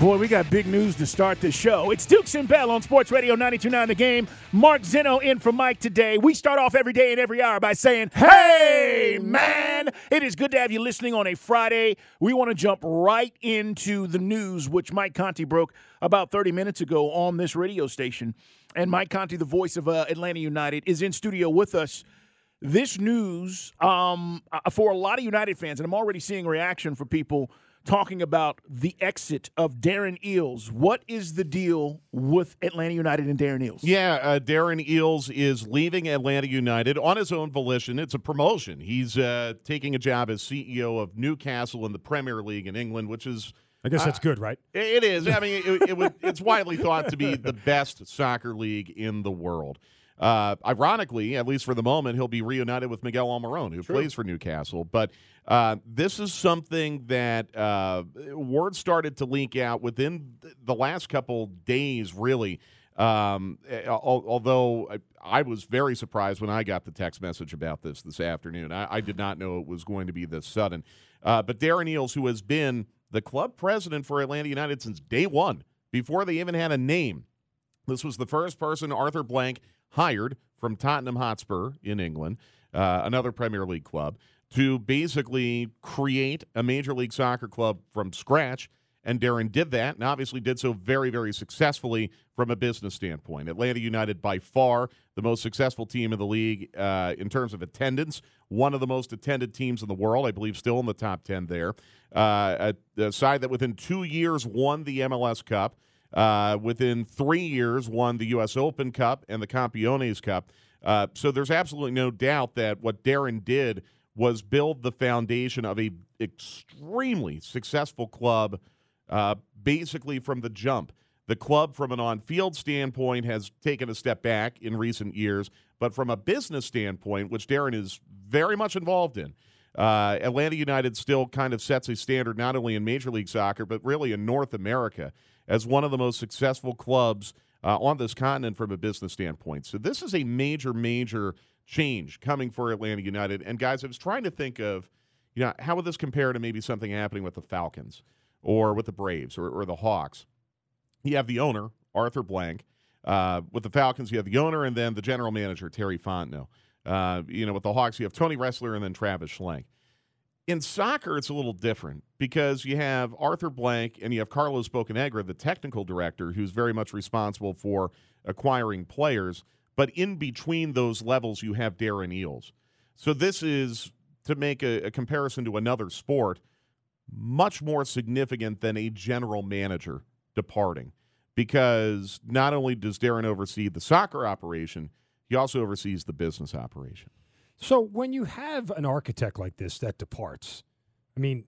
Boy, we got big news to start this show. It's Dukes and Bell on Sports Radio 929 The Game. Mark Zeno in for Mike today. We start off every day and every hour by saying, Hey, man! It is good to have you listening on a Friday. We want to jump right into the news, which Mike Conti broke about 30 minutes ago on this radio station. And Mike Conti, the voice of uh, Atlanta United, is in studio with us. This news, um, uh, for a lot of United fans, and I'm already seeing reaction for people talking about the exit of Darren Eales. What is the deal with Atlanta United and Darren Eales? Yeah, uh, Darren Eales is leaving Atlanta United on his own volition. It's a promotion. He's uh, taking a job as CEO of Newcastle in the Premier League in England, which is. I guess that's uh, good, right? It is. I mean, it, it would, it's widely thought to be the best soccer league in the world. Uh, ironically, at least for the moment, he'll be reunited with Miguel Almiron, who True. plays for Newcastle. But uh, this is something that uh, word started to leak out within the last couple days, really. Um, although I, was very surprised when I got the text message about this this afternoon. I, I did not know it was going to be this sudden. Uh, but Darren Eales, who has been the club president for Atlanta United since day one, before they even had a name, this was the first person Arthur Blank hired from Tottenham Hotspur in England, uh, another Premier League club, to basically create a Major League Soccer club from scratch. And Darren did that, and obviously did so very, very successfully from a business standpoint. Atlanta United, by far the most successful team in the league uh, in terms of attendance, one of the most attended teams in the world, I believe, still in the top 10 there. Uh, a, a side that within two years won the MLS Cup. Uh, within three years, won the U.S. Open Cup and the Campeones Cup. Uh, so there's absolutely no doubt that what Darren did was build the foundation of a extremely successful club, uh, basically from the jump. The club, from an on-field standpoint, has taken a step back in recent years, but from a business standpoint, which Darren is very much involved in, uh, Atlanta United still kind of sets a standard not only in Major League Soccer but really in North America as one of the most successful clubs uh, on this continent from a business standpoint. So this is a major, major change coming for Atlanta United. And guys, I was trying to think of, you know, how would this compare to maybe something happening with the Falcons or with the Braves or, or the Hawks? You have the owner, Arthur Blank. Uh, with the Falcons, you have the owner and then the general manager, Terry Fontenot. Uh, you know, with the Hawks, you have Tony Ressler and then Travis Schlenk. In soccer, it's a little different because you have Arthur Blank and you have Carlos Bocanegra, the technical director, who's very much responsible for acquiring players. But in between those levels, you have Darren Eales. So this is, to make a, a comparison to another sport, much more significant than a general manager departing because not only does Darren oversee the soccer operation, he also oversees the business operation. So when you have an architect like this that departs, I mean,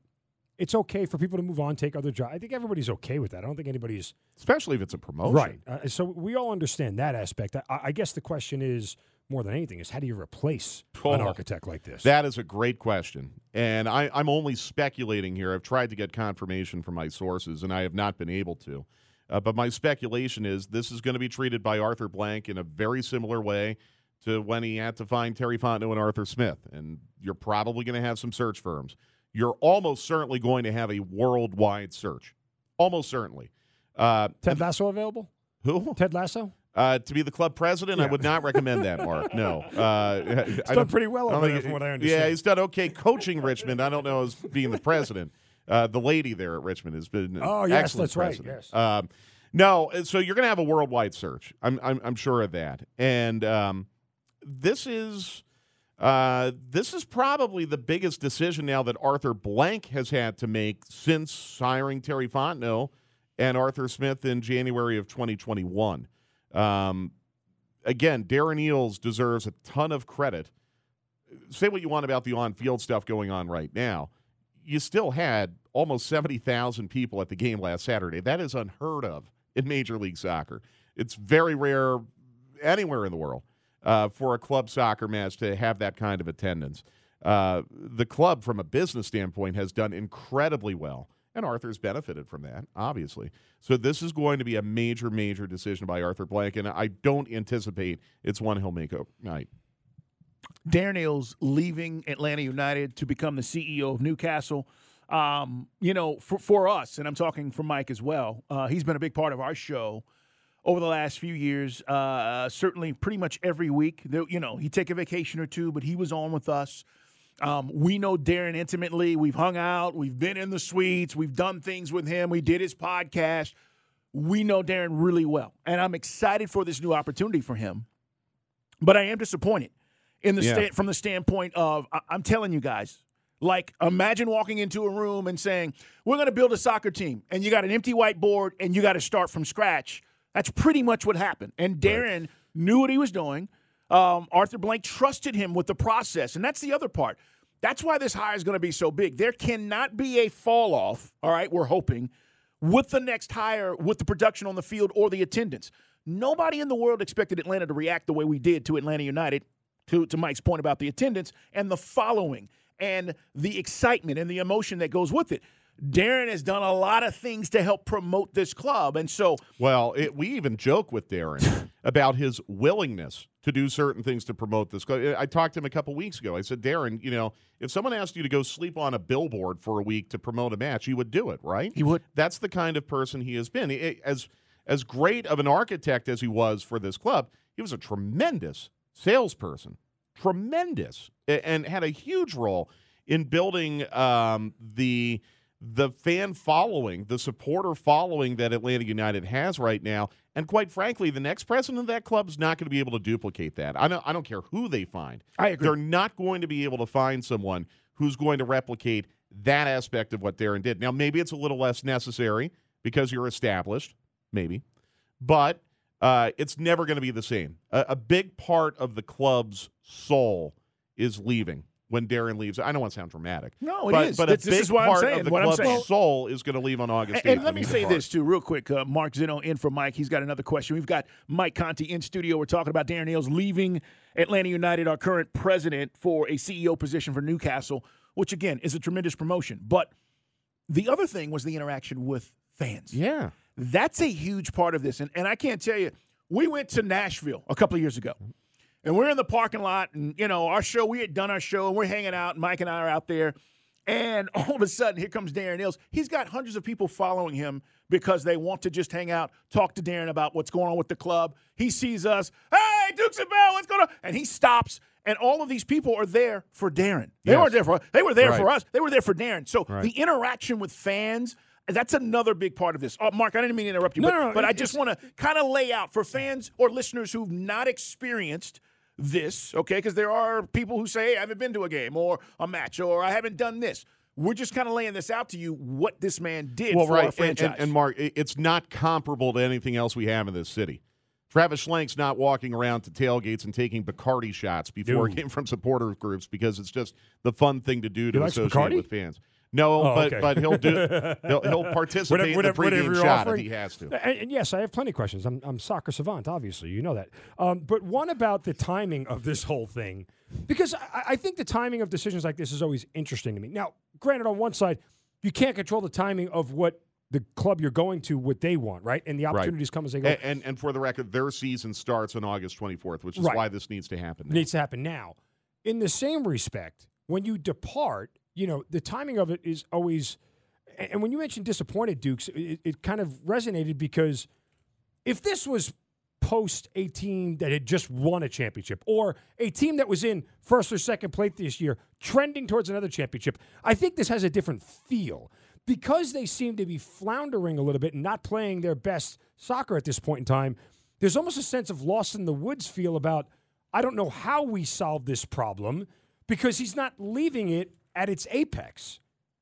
it's okay for people to move on, take other jobs. I think everybody's okay with that. I don't think anybody's Especially if it's a promotion. right. Uh, so we all understand that aspect. I, I guess the question is more than anything is how do you replace an Oh, architect like this? That is a great question. And I, I'm only speculating here. I've tried to get confirmation from my sources, and I have not been able to. Uh, but my speculation is this is going to be treated by Arthur Blank in a very similar way to when he had to find Terry Fontenot and Arthur Smith. And you're probably going to have some search firms. You're almost certainly going to have a worldwide search. Almost certainly. Uh, Ted Lasso available? Who? Ted Lasso. Uh, to be the club president, I would not recommend that, Mark. No, uh, He's I done pretty well over there, from what I Yeah, he's done okay coaching Richmond. I don't know as being the president. Uh, the lady there at Richmond has been Oh, yes, excellent that's right, president. yes. Um, no, so you're going to have a worldwide search. I'm, I'm, I'm sure of that. And um, this is uh, this is probably the biggest decision now that Arthur Blank has had to make since hiring Terry Fontenot and Arthur Smith in January of 2021. Um, again, Darren Eales deserves a ton of credit. Say what you want about the on-field stuff going on right now. You still had almost 70,000 people at the game last Saturday. That is unheard of in Major League Soccer. It's very rare anywhere in the world uh, for a club soccer match to have that kind of attendance. Uh, the club, from a business standpoint, has done incredibly well, and Arthur's benefited from that, obviously. So this is going to be a major, major decision by Arthur Blank, and I don't anticipate it's one he'll make overnight. Darren Eales leaving Atlanta United to become the CEO of Newcastle. Um, you know, for, for us, and I'm talking for Mike as well, uh, he's been a big part of our show over the last few years. Uh, certainly, pretty much every week. You know, he'd take a vacation or two, but he was on with us. Um, we know Darren intimately. We've hung out. We've been in the suites. We've done things with him. We did his podcast. We know Darren really well, and I'm excited for this new opportunity for him. But I am disappointed in the Yeah. sta- from the standpoint of I- I'm telling you guys, like imagine walking into a room and saying we're going to build a soccer team, and you got an empty whiteboard and you got to start from scratch. That's pretty much what happened. And Darren knew what he was doing. Um, Arthur Blank trusted him with the process, and that's the other part. That's why this hire is going to be so big. There cannot be a fall off. All right, we're hoping with the next hire, with the production on the field or the attendance. Nobody in the world expected Atlanta to react the way we did to Atlanta United, to, to Mike's point about the attendance and the following and the excitement and the emotion that goes with it. Darren has done a lot of things to help promote this club. And so Well, it, we even joke with Darren about his willingness to do certain things to promote this. club. I talked to him a couple weeks ago. I said, Darren, you know, if someone asked you to go sleep on a billboard for a week to promote a match, you would do it, right? He would. That's the kind of person he has been. He- As as great of an architect as he was for this club, he was a tremendous salesperson, tremendous, and had a huge role in building um, the the fan following, the supporter following that Atlanta United has right now. And quite frankly, the next president of that club is not going to be able to duplicate that. I don't, I don't care who they find. I agree. They're not going to be able to find someone who's going to replicate that aspect of what Darren did. Now, maybe it's a little less necessary because you're established, maybe, but uh, it's never going to be the same. A, a big part of the club's soul is leaving when Darren leaves. I don't want to sound dramatic. No, it but, is. But a This- big is what I'm part saying, of the what I'm club's saying. soul is going to leave on August 8th. And, and let me say this too, real quick. Uh, Mark Zeno in for Mike. He's got another question. We've got Mike Conti in studio. We're talking about Darren Eales leaving Atlanta United, our current president, for a CEO position for Newcastle, which again is a tremendous promotion. But the other thing was the interaction with fans. Yeah. That's a huge part of this. And, and I can't tell you, we went to Nashville a couple of years ago. And we're in the parking lot, and you know, our show, we had done our show, and we're hanging out. Mike and I are out there. And all of a sudden, here comes Darren Eales. He's got hundreds of people following him because they want to just hang out, talk to Darren about what's going on with the club. He sees us, hey, Dukes and Bell, what's going on? And he stops. And all of these people are there for Darren. They Yes. weren't there for they were there Right. for us. They were there for Darren. So Right. the interaction with fans, that's another big part of this. Oh, Mark, I didn't mean to interrupt you, No, but, no, no, but I just want to kind of lay out for fans or listeners who've not experienced this, okay? Because there are people who say, hey, I haven't been to a game or a match or I haven't done this. We're just kind of laying this out to you what this man did well, for right. our And, franchise. and, and Mark, it's not comparable to anything else we have in this city. Travis Schlenk's not walking around to tailgates and taking Bacardi shots before No. it came from supporter groups because it's just the fun thing to do to likes associate with fans. No, Oh, but okay. but he'll do he'll, he'll participate in the Whatever- whatever pregame shot offering. if he has to. And, and yes, I have plenty of questions. I'm, I'm soccer savant, obviously. You know that. Um, but one about the timing of this whole thing, because I, I think the timing of decisions like this is always interesting to me. Now, granted, on one side, you can't control the timing of what the club you're going to, what they want, right? And the opportunities come as they go. And, and and for the record, their season starts on August 24th, which is Right. why this needs to happen. now. needs to happen now. In the same respect, when you depart, you know, the timing of it is always. And when you mentioned disappointed, Dukes, it, it kind of resonated because if this was post a team that had just won a championship or a team that was in first or second place this year trending towards another championship, I think this has a different feel. Because they seem to be floundering a little bit and not playing their best soccer at this point in time, there's almost a sense of lost in the woods feel about I don't know how we solve this problem because he's not leaving it at its apex.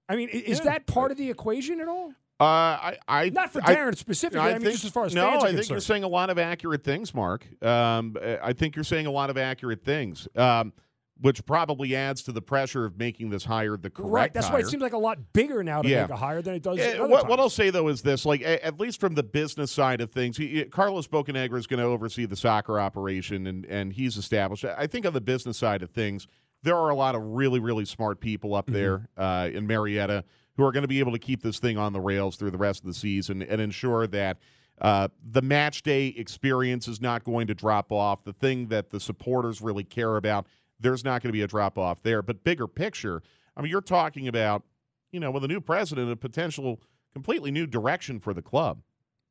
I mean, is Yeah. that part of the equation at all? Uh, I, I Not for I- Darren specifically. I, mean, just as far as no, I think concerned. you're saying a lot of accurate things, Mark. Um, I think you're saying a lot of accurate things, um, which probably adds to the pressure of making this hire the correct right. That's why it seems like a lot bigger now to Yeah. make a hire than it does. Other what, what I'll say though is this: like at least from the business side of things, he- Carlos Bocanegra is going to oversee the soccer operation, and and he's established. I think on the business side of things, there are a lot of really really smart people up there uh, in Marietta who are going to be able to keep this thing on the rails through the rest of the season and ensure that. Uh, the match day experience is not going to drop off. The thing that the supporters really care about, there's not going to be a drop off there. But bigger picture, I mean, you're talking about you know, with a new president, a potential completely new direction for the club.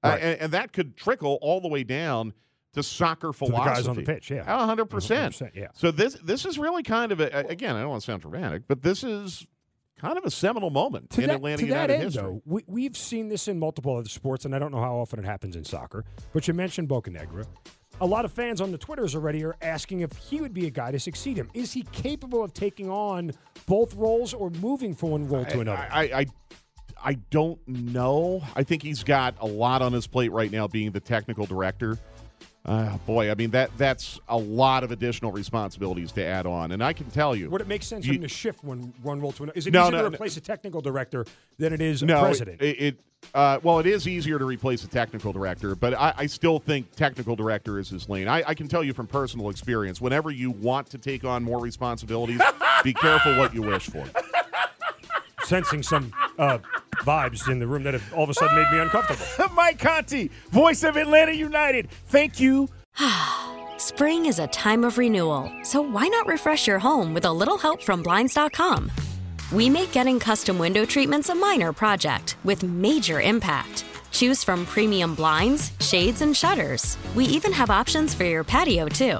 Uh, and, and that could trickle all the way down to soccer philosophy. To the guys on the pitch, yeah. Oh, a hundred percent. yeah. So this this is really kind of a again, I don't want to sound dramatic, but this is kind of a seminal moment To in that, Atlanta to that United end, history. though, we, we've seen this in multiple other sports, and I don't know how often it happens in soccer. But you mentioned Bocanegra. A lot of fans on the Twitters already are asking if he would be a guy to succeed him. Is he capable of taking on both roles or moving from one role to another? I, I I don't know. I think he's got a lot on his plate right now, being the technical director. Uh, boy, I mean that that's a lot of additional responsibilities to add on, and I can tell you, Would it make sense You- to shift one one role to another? Is it No, easier no, to no. replace a technical director than it is a no, president? It, it uh, well, it is easier to replace a technical director, but I, I still think technical director is his lane. I, I can tell you from personal experience, whenever you want to take on more responsibilities, be careful what you wish for. Sensing some uh, vibes in the room that have all of a sudden made me uncomfortable. Mike Conti, voice of Atlanta United. Thank you. Spring is a time of renewal, so why not refresh your home with a little help from Blinds.com? We make getting custom window treatments a minor project with major impact. Choose from premium blinds, shades, and shutters. We even have options for your patio, too.